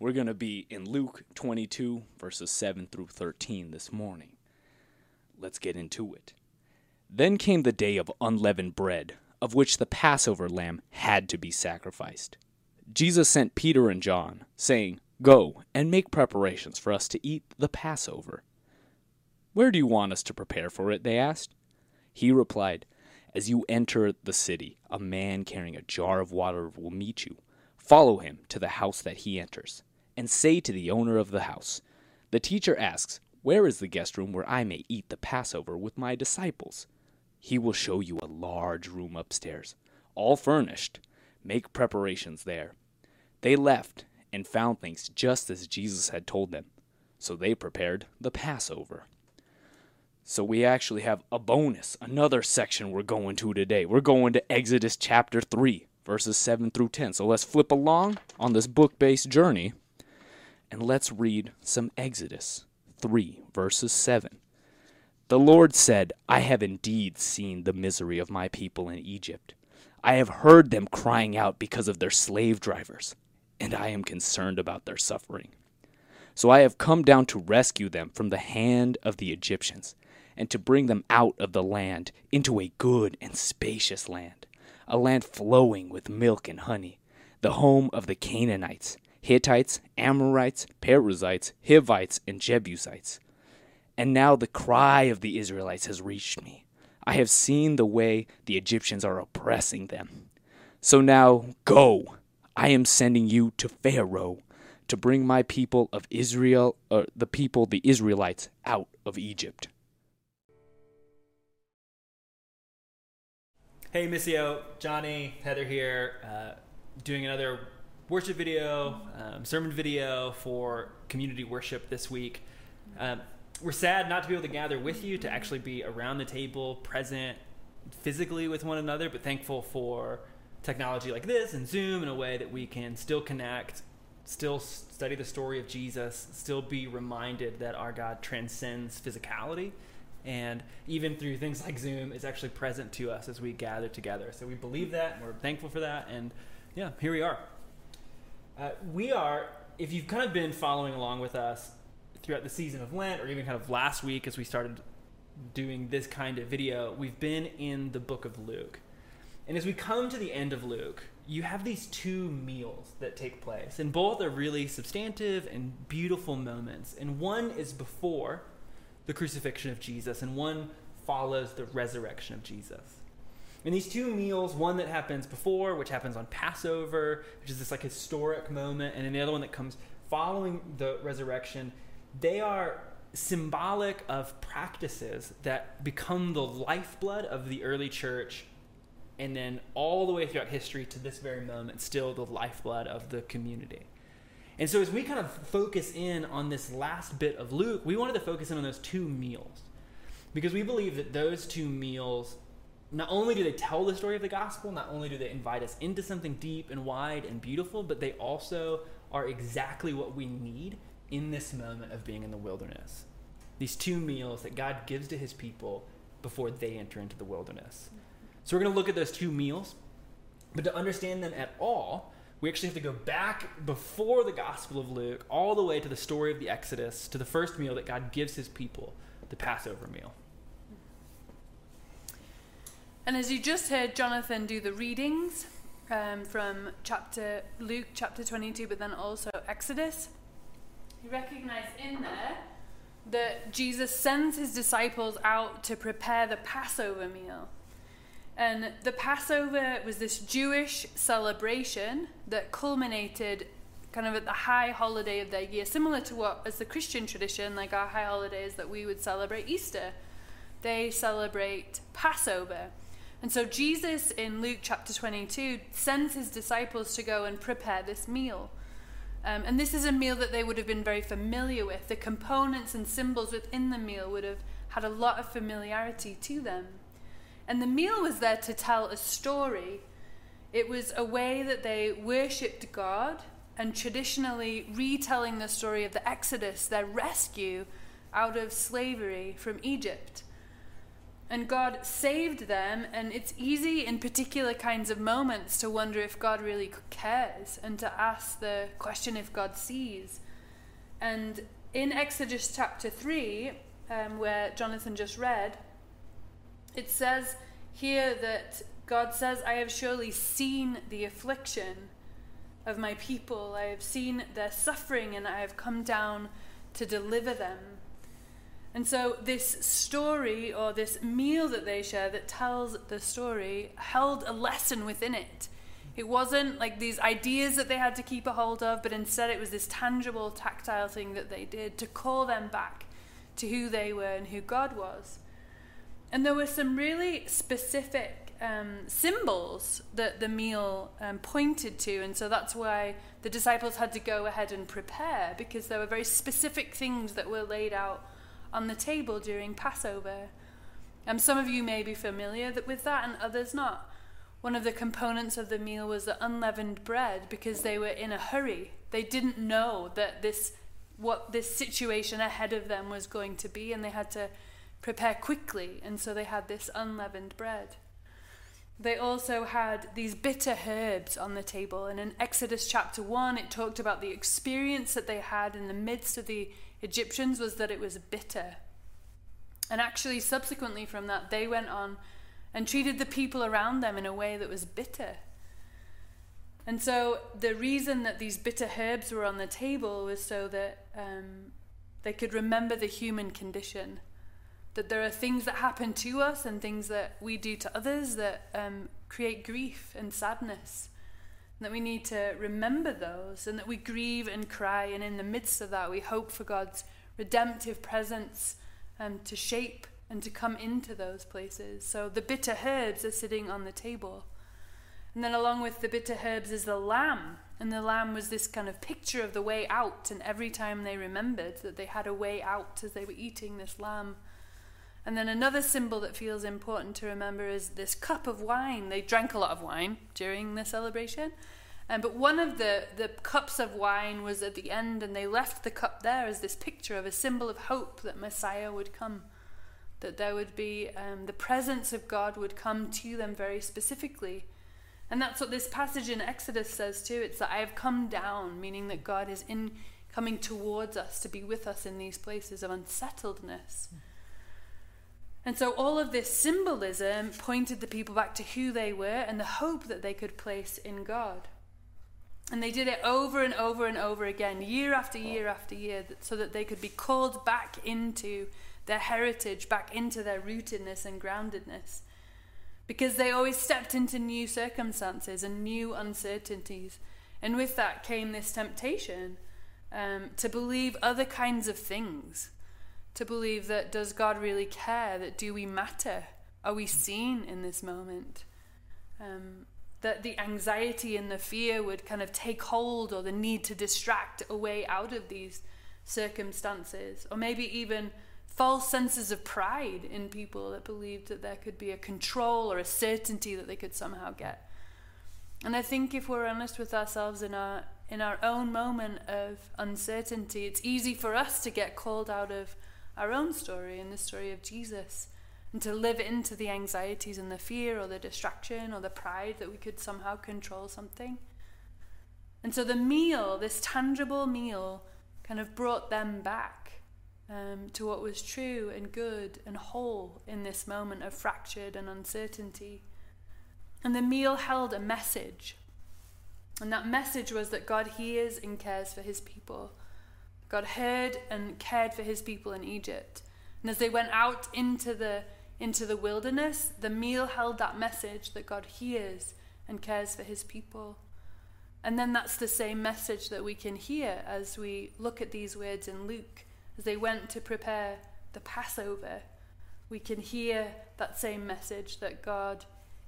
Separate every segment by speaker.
Speaker 1: We're going to be in Luke 22, verses 7 through 13 this morning. Let's get into it. Then came the day of unleavened bread, of which the Passover lamb had to be sacrificed. Jesus sent Peter and John, saying, Go and make preparations for us to eat the Passover. Where do you want us to prepare for it? They asked. He replied, As you enter the city, a man carrying a jar of water will meet you. Follow him to the house that he enters and say to the owner of the house, The teacher asks, Where is the guest room where I may eat the Passover with my disciples? He will show you a large room upstairs, all furnished. Make preparations there. They left and found things just as Jesus had told them. So they prepared the Passover. So we actually have a bonus, another section we're going to today. We're going to Exodus chapter 3, verses 7 through 10. So let's flip along on this book based journey and let's read some Exodus 3, verses 7. The Lord said, I have indeed seen the misery of my people in Egypt. I have heard them crying out because of their slave drivers, and I am concerned about their suffering. So I have come down to rescue them from the hand of the Egyptians, and to bring them out of the land into a good and spacious land, a land flowing with milk and honey, the home of the Canaanites Hittites, Amorites, Perizzites, Hivites, and Jebusites. And now the cry of the Israelites has reached me. I have seen the way the Egyptians are oppressing them. So now go. I am sending you to Pharaoh to bring my people of Israel, or the people, the Israelites, out of Egypt.
Speaker 2: Hey, Missio, Johnny, Heather here, uh, doing another worship video, um, sermon video for community worship this week. Um, we're sad not to be able to gather with you, to actually be around the table, present physically with one another, but thankful for technology like this and Zoom in a way that we can still connect, still study the story of Jesus, still be reminded that our God transcends physicality. And even through things like Zoom, is actually present to us as we gather together. So we believe that, and we're thankful for that. And yeah, here we are. Uh, we are, if you've kind of been following along with us throughout the season of Lent, or even kind of last week as we started doing this kind of video, we've been in the book of Luke. And as we come to the end of Luke, you have these two meals that take place, and both are really substantive and beautiful moments. And one is before the crucifixion of Jesus, and one follows the resurrection of Jesus. And these two meals, one that happens before, which happens on Passover, which is this like historic moment, and then the other one that comes following the resurrection, they are symbolic of practices that become the lifeblood of the early church and then all the way throughout history to this very moment still the lifeblood of the community. And so as we kind of focus in on this last bit of luke we wanted to focus in on those two meals. Because we believe that those two meals not only do they tell the story of the gospel, not only do they invite us into something deep and wide and beautiful, but they also are exactly what we need in this moment of being in the wilderness. These two meals that God gives to his people before they enter into the wilderness. So we're going to look at those two meals, but to understand them at all, we actually have to go back before the Gospel of Luke, all the way to the story of the Exodus, to the first meal that God gives his people, the Passover meal.
Speaker 3: And as you just heard Jonathan do the readings um, from chapter Luke chapter 22, but then also Exodus, you recognize in there that Jesus sends his disciples out to prepare the Passover meal. And the Passover was this Jewish celebration that culminated kind of at the high holiday of their year, similar to what, as the Christian tradition, like our high holidays that we would celebrate Easter. They celebrate Passover. And so Jesus in Luke chapter 22 sends his disciples to go and prepare this meal. Um, and this is a meal that they would have been very familiar with. The components and symbols within the meal would have had a lot of familiarity to them. And the meal was there to tell a story. It was a way that they worshipped God and traditionally retelling the story of the Exodus, their rescue out of slavery from Egypt. And God saved them, and it's easy in particular kinds of moments to wonder if God really cares and to ask the question if God sees. And in Exodus chapter 3, um, where Jonathan just read, it says here that God says, I have surely seen the affliction of my people, I have seen their suffering, and I have come down to deliver them. And so, this story or this meal that they share that tells the story held a lesson within it. It wasn't like these ideas that they had to keep a hold of, but instead it was this tangible, tactile thing that they did to call them back to who they were and who God was. And there were some really specific um, symbols that the meal um, pointed to, and so that's why the disciples had to go ahead and prepare because there were very specific things that were laid out on the table during Passover. Um, some of you may be familiar with that, and others not. One of the components of the meal was the unleavened bread because they were in a hurry. They didn't know that this what this situation ahead of them was going to be, and they had to prepare quickly, and so they had this unleavened bread. They also had these bitter herbs on the table, and in Exodus chapter 1, it talked about the experience that they had in the midst of the Egyptians was that it was bitter. And actually, subsequently from that, they went on and treated the people around them in a way that was bitter. And so, the reason that these bitter herbs were on the table was so that um, they could remember the human condition. That there are things that happen to us and things that we do to others that um, create grief and sadness that we need to remember those and that we grieve and cry, and in the midst of that, we hope for God's redemptive presence um, to shape and to come into those places. So the bitter herbs are sitting on the table. And then, along with the bitter herbs, is the lamb. And the lamb was this kind of picture of the way out. And every time they remembered that they had a way out as they were eating this lamb. And then another symbol that feels important to remember is this cup of wine. They drank a lot of wine during the celebration. Um, but one of the, the cups of wine was at the end, and they left the cup there as this picture of a symbol of hope that Messiah would come. That there would be um, the presence of God would come to them very specifically. And that's what this passage in Exodus says too. It's that I have come down, meaning that God is in coming towards us to be with us in these places of unsettledness. And so all of this symbolism pointed the people back to who they were and the hope that they could place in God. And they did it over and over and over again, year after year after year, so that they could be called back into their heritage, back into their rootedness and groundedness. Because they always stepped into new circumstances and new uncertainties. And with that came this temptation um, to believe other kinds of things. To believe that does God really care? That do we matter? Are we seen in this moment? Um, that the anxiety and the fear would kind of take hold or the need to distract a way out of these circumstances or maybe even false senses of pride in people that believed that there could be a control or a certainty that they could somehow get and i think if we're honest with ourselves in our in our own moment of uncertainty it's easy for us to get called out of our own story and the story of jesus and to live into the anxieties and the fear or the distraction or the pride that we could somehow control something. And so the meal, this tangible meal, kind of brought them back um, to what was true and good and whole in this moment of fractured and uncertainty. And the meal held a message. And that message was that God hears and cares for his people. God heard and cared for his people in Egypt. And as they went out into the into the wilderness, the meal held that message that God hears and cares for his people. And then that's the same message that we can hear as we look at these words in Luke. As they went to prepare the Passover, we can hear that same message that God,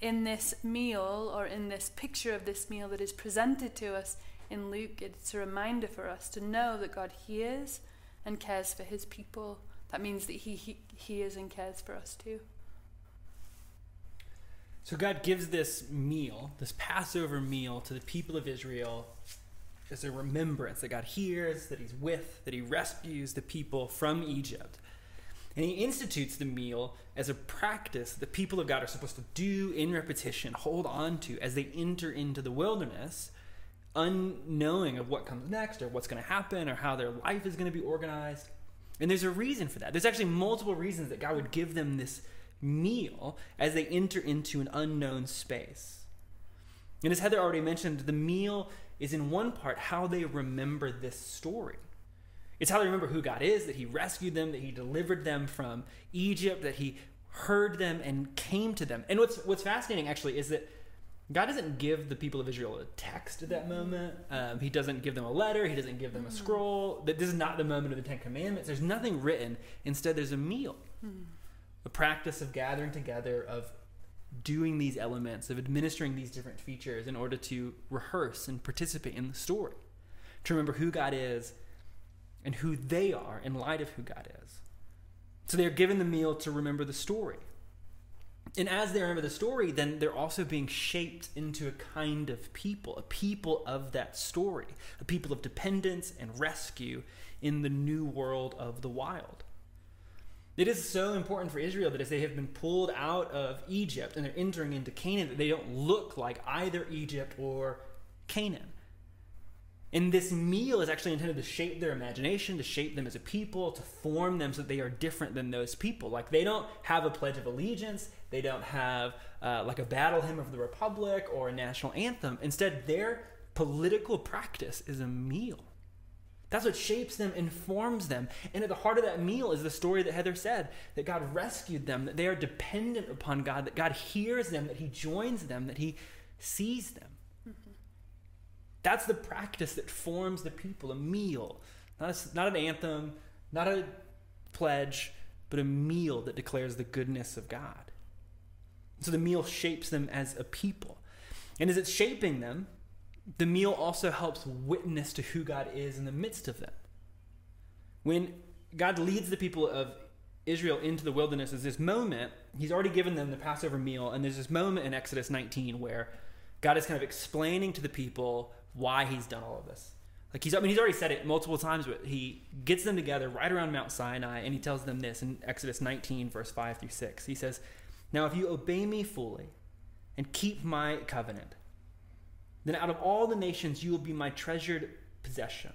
Speaker 3: in this meal or in this picture of this meal that is presented to us in Luke, it's a reminder for us to know that God hears and cares for his people that means that he, he hears and cares for us too.
Speaker 2: So God gives this meal, this Passover meal, to the people of Israel as a remembrance that God hears, that He's with, that He rescues the people from Egypt. And he institutes the meal as a practice that the people of God are supposed to do in repetition, hold on to as they enter into the wilderness, unknowing of what comes next or what's going to happen or how their life is going to be organized. And there's a reason for that. There's actually multiple reasons that God would give them this meal as they enter into an unknown space. And as Heather already mentioned, the meal is in one part how they remember this story. It's how they remember who God is, that He rescued them, that He delivered them from Egypt, that He heard them and came to them. And what's what's fascinating actually is that God doesn't give the people of Israel a text at that moment. Um, he doesn't give them a letter. He doesn't give them a scroll. That this is not the moment of the Ten Commandments. There's nothing written. Instead, there's a meal, a practice of gathering together, of doing these elements, of administering these different features in order to rehearse and participate in the story, to remember who God is and who they are in light of who God is. So they're given the meal to remember the story. And as they remember the story, then they're also being shaped into a kind of people, a people of that story, a people of dependence and rescue in the new world of the wild. It is so important for Israel that as they have been pulled out of Egypt and they're entering into Canaan, that they don't look like either Egypt or Canaan. And this meal is actually intended to shape their imagination, to shape them as a people, to form them so that they are different than those people. Like they don't have a Pledge of Allegiance, they don't have uh, like a battle hymn of the Republic or a national anthem. Instead, their political practice is a meal. That's what shapes them, informs them. And at the heart of that meal is the story that Heather said that God rescued them, that they are dependent upon God, that God hears them, that He joins them, that He sees them. That's the practice that forms the people a meal, not, a, not an anthem, not a pledge, but a meal that declares the goodness of God. So the meal shapes them as a people. And as it's shaping them, the meal also helps witness to who God is in the midst of them. When God leads the people of Israel into the wilderness, is this moment, He's already given them the Passover meal, and there's this moment in Exodus 19 where God is kind of explaining to the people why He's done all of this. Like he's, I mean, he's already said it multiple times, but he gets them together right around Mount Sinai, and he tells them this in Exodus 19, verse 5 through 6. He says, Now if you obey me fully and keep my covenant, then out of all the nations you will be my treasured possession.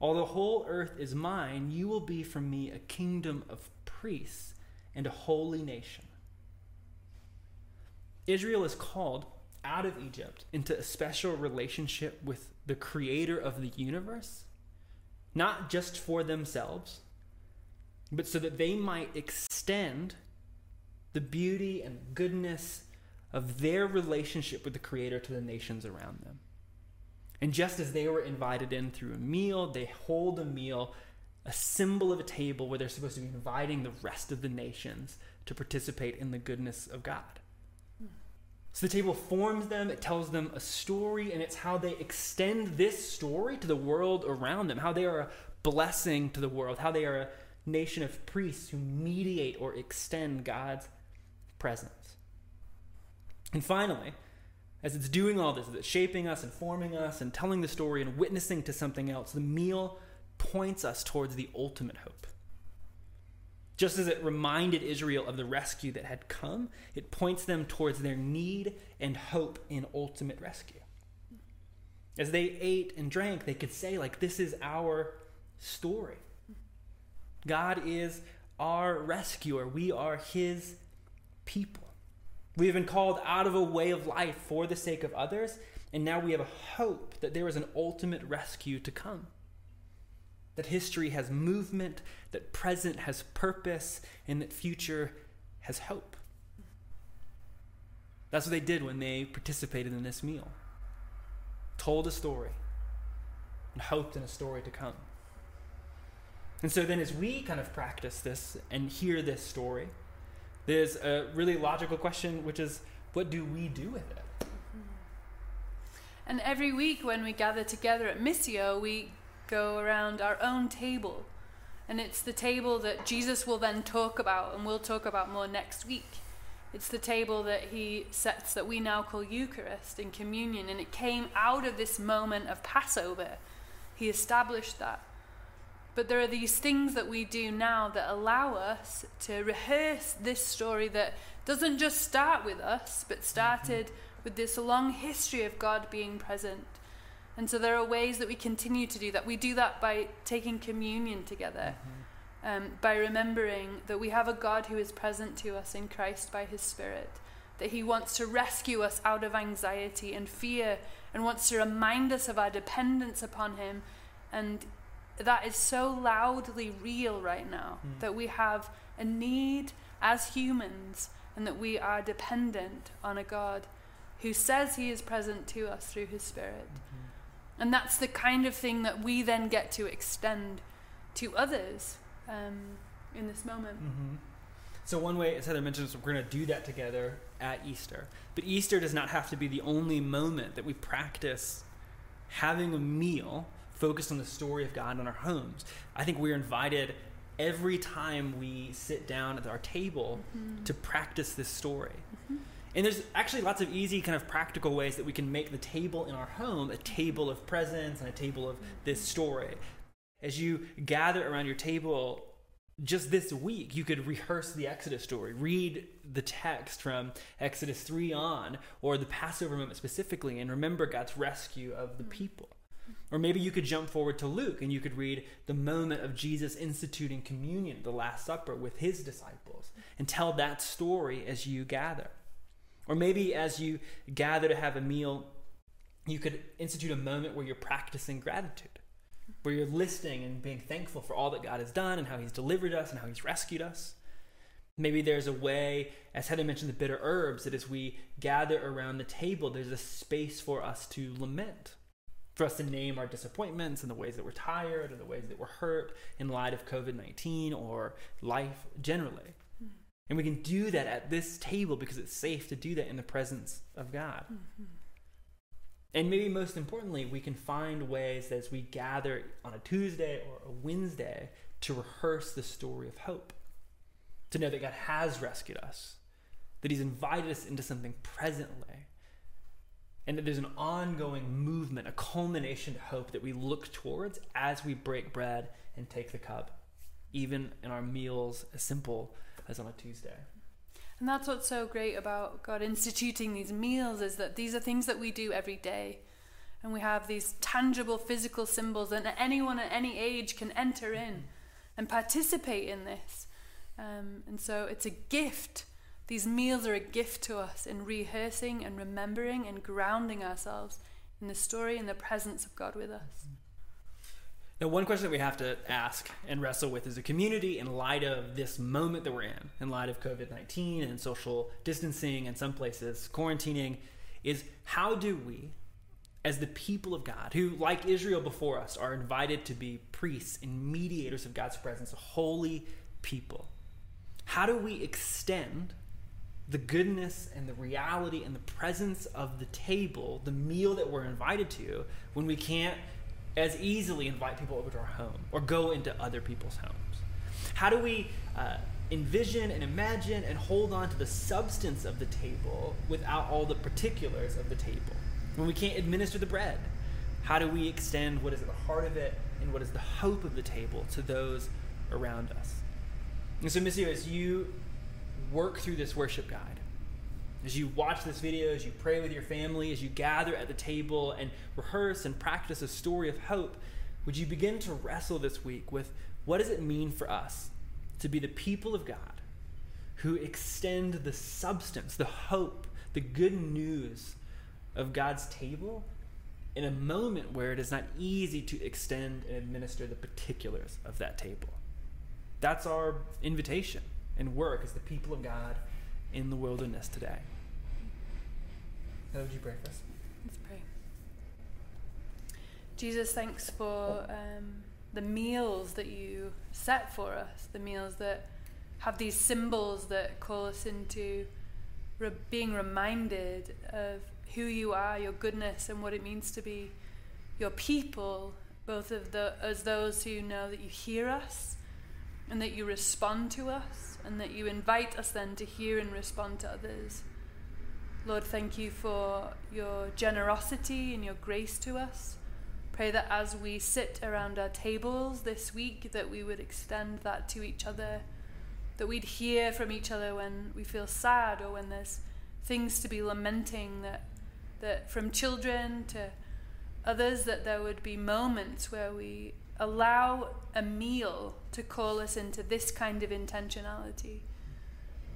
Speaker 2: All the whole earth is mine, you will be for me a kingdom of priests and a holy nation. Israel is called out of Egypt into a special relationship with the creator of the universe, not just for themselves, but so that they might extend the beauty and goodness of their relationship with the creator to the nations around them. And just as they were invited in through a meal, they hold a meal, a symbol of a table where they're supposed to be inviting the rest of the nations to participate in the goodness of God. So the table forms them, it tells them a story, and it's how they extend this story to the world around them, how they are a blessing to the world, how they are a nation of priests who mediate or extend God's presence. And finally, as it's doing all this, it's shaping us and forming us and telling the story and witnessing to something else, the meal points us towards the ultimate hope. Just as it reminded Israel of the rescue that had come, it points them towards their need and hope in ultimate rescue. As they ate and drank, they could say, like, this is our story. God is our rescuer. We are his people. We have been called out of a way of life for the sake of others, and now we have a hope that there is an ultimate rescue to come that history has movement, that present has purpose, and that future has hope. That's what they did when they participated in this meal. Told a story and hoped in a story to come. And so then, as we kind of practice this and hear this story, there's a really logical question, which is what do we do with it?
Speaker 3: And every week when we gather together at Missio, we go around our own table. And it's the table that Jesus will then talk about, and we'll talk about more next week. It's the table that he sets that we now call Eucharist in communion, and it came out of this moment of Passover. He established that. But there are these things that we do now that allow us to rehearse this story that doesn't just start with us, but started with this long history of God being present. And so there are ways that we continue to do that. We do that by taking communion together, um, by remembering that we have a God who is present to us in Christ by his Spirit, that he wants to rescue us out of anxiety and fear and wants to remind us of our dependence upon him. And that is so loudly real right now
Speaker 2: Mm.
Speaker 3: that we have a need as humans and that we are dependent on a God who says he is present to us through his Spirit. And that's the kind of thing that we then get to extend to others um, in this moment.
Speaker 2: hmm So one way, as Heather mentioned, is we're going to do that together at Easter. But Easter does not have to be the only moment that we practice having a meal focused on the story of God in our homes. I think we're invited every time we sit down at our table
Speaker 3: Mm-hmm.
Speaker 2: to practice this story. And there's actually lots of easy, kind of practical ways that we can make the table in our home a table of presence and a table of this story. As you gather around your table, just this week, you could rehearse the Exodus story, read the text from Exodus 3 on, or the Passover moment specifically, and remember God's rescue of the mm-hmm. people. Or maybe you could jump forward to Luke and you could read the moment of Jesus instituting communion, the Last Supper, with his disciples, and tell that story as you gather. Or maybe as you gather to have a meal, you could institute a moment where you're practicing gratitude, where you're listening and being thankful for all that God has done and how he's delivered us and how he's rescued us. Maybe there's a way, as Heather mentioned, the bitter herbs, that as we gather around the table, there's a space for us to lament, for us to name our disappointments and the ways that we're tired or the ways that we're hurt in light of COVID 19 or life generally. And we can do that at this table because it's safe to do that in the presence of God. Mm-hmm. And maybe most importantly, we can find ways as we gather on a Tuesday or a Wednesday to rehearse the story of hope. To know that God has rescued us, that He's invited us into something presently, and that there's an ongoing movement, a culmination to hope that we look towards as we break bread and take the cup, even in our meals as simple as on a Tuesday.
Speaker 3: And that's what's so great about God instituting these meals is that these are things that we do every day. And we have these tangible physical symbols, and anyone at any age can enter in and participate in this. Um, and so it's a gift. These meals are a gift to us in rehearsing and remembering and grounding ourselves in the story and the presence of God with us.
Speaker 2: Now, one question that we have to ask and wrestle with as a community in light of this moment that we're in, in light of COVID 19 and social distancing, and some places quarantining, is how do we, as the people of God, who, like Israel before us, are invited to be priests and mediators of God's presence, a holy people, how do we extend the goodness and the reality and the presence of the table, the meal that we're invited to, when we can't as easily invite people over to our home or go into other people's homes? How do we uh, envision and imagine and hold on to the substance of the table without all the particulars of the table? When we can't administer the bread, how do we extend what is at the heart of it and what is the hope of the table to those around us? And so, Missio, as you work through this worship guide, as you watch this video, as you pray with your family, as you gather at the table and rehearse and practice a story of hope, would you begin to wrestle this week with what does it mean for us to be the people of God who extend the substance, the hope, the good news of God's table in a moment where it is not easy to extend and administer the particulars of that table? That's our invitation and work as the people of God in the wilderness today. How would you pray?
Speaker 3: Let's pray. Jesus, thanks for um, the meals that you set for us, the meals that have these symbols that call us into re- being reminded of who you are, your goodness, and what it means to be your people, both of the, as those who know that you hear us and that you respond to us, and that you invite us then to hear and respond to others. Lord, thank you for your generosity and your grace to us. Pray that as we sit around our tables this week, that we would extend that to each other, that we'd hear from each other when we feel sad or when there's things to be lamenting, that, that from children to others, that there would be moments where we allow a meal to call us into this kind of intentionality.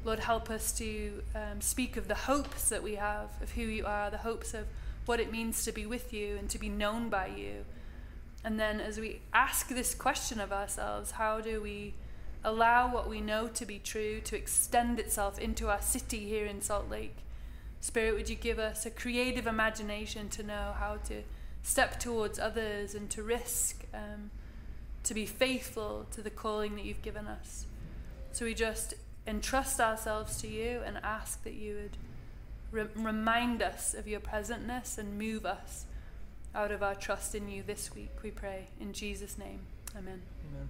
Speaker 3: Lord, help us to um, speak of the hopes that we have of who you are, the hopes of what it means to be with you and to be known by you. And then as we ask this question of ourselves, how do we allow what we know to be true to extend itself into our city here in Salt Lake? Spirit, would you give us a creative imagination to know how to step towards others and to risk, um, to be faithful to the calling that you've given us? So we just entrust ourselves to you and ask that you would Re- remind us of your presentness and move us out of our trust in you this week, we pray. In Jesus' name, amen.
Speaker 2: Amen.